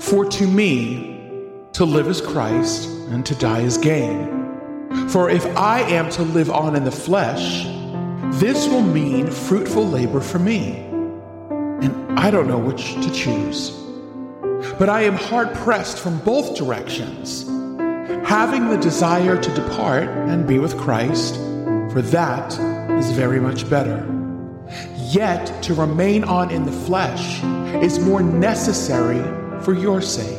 For to me, to live is Christ, and to die is gain. For if I am to live on in the flesh, this will mean fruitful labor for me. And I don't know which to choose. But I am hard pressed from both directions, having the desire to depart and be with Christ, for that is very much better. Yet to remain on in the flesh is more necessary for your sake.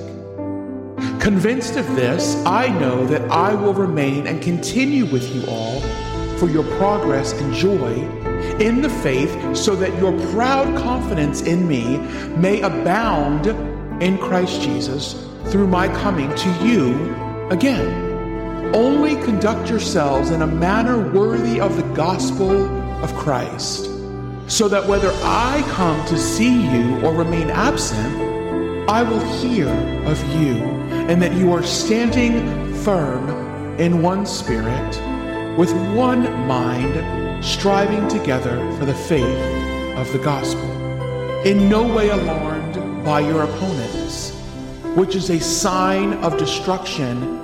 Convinced of this, I know that I will remain and continue with you all for your progress and joy in the faith, so that your proud confidence in me may abound in Christ Jesus through my coming to you again. Only conduct yourselves in a manner worthy of the gospel of Christ, so that whether I come to see you or remain absent, I will hear of you, and that you are standing firm in one spirit with one mind, striving together for the faith of the gospel. In no way alarmed by your opponents, which is a sign of destruction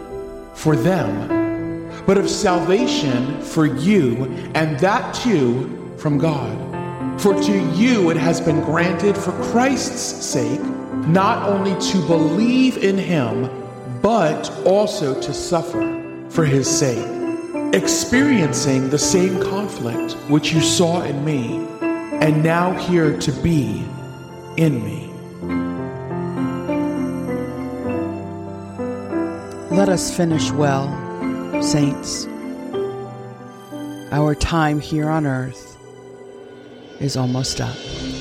for them, but of salvation for you, and that too from God. For to you it has been granted for Christ's sake not only to believe in him, but also to suffer for his sake experiencing the same conflict which you saw in me, and now hear to be in me. Let us finish well, saints. Our time here on earth is almost up.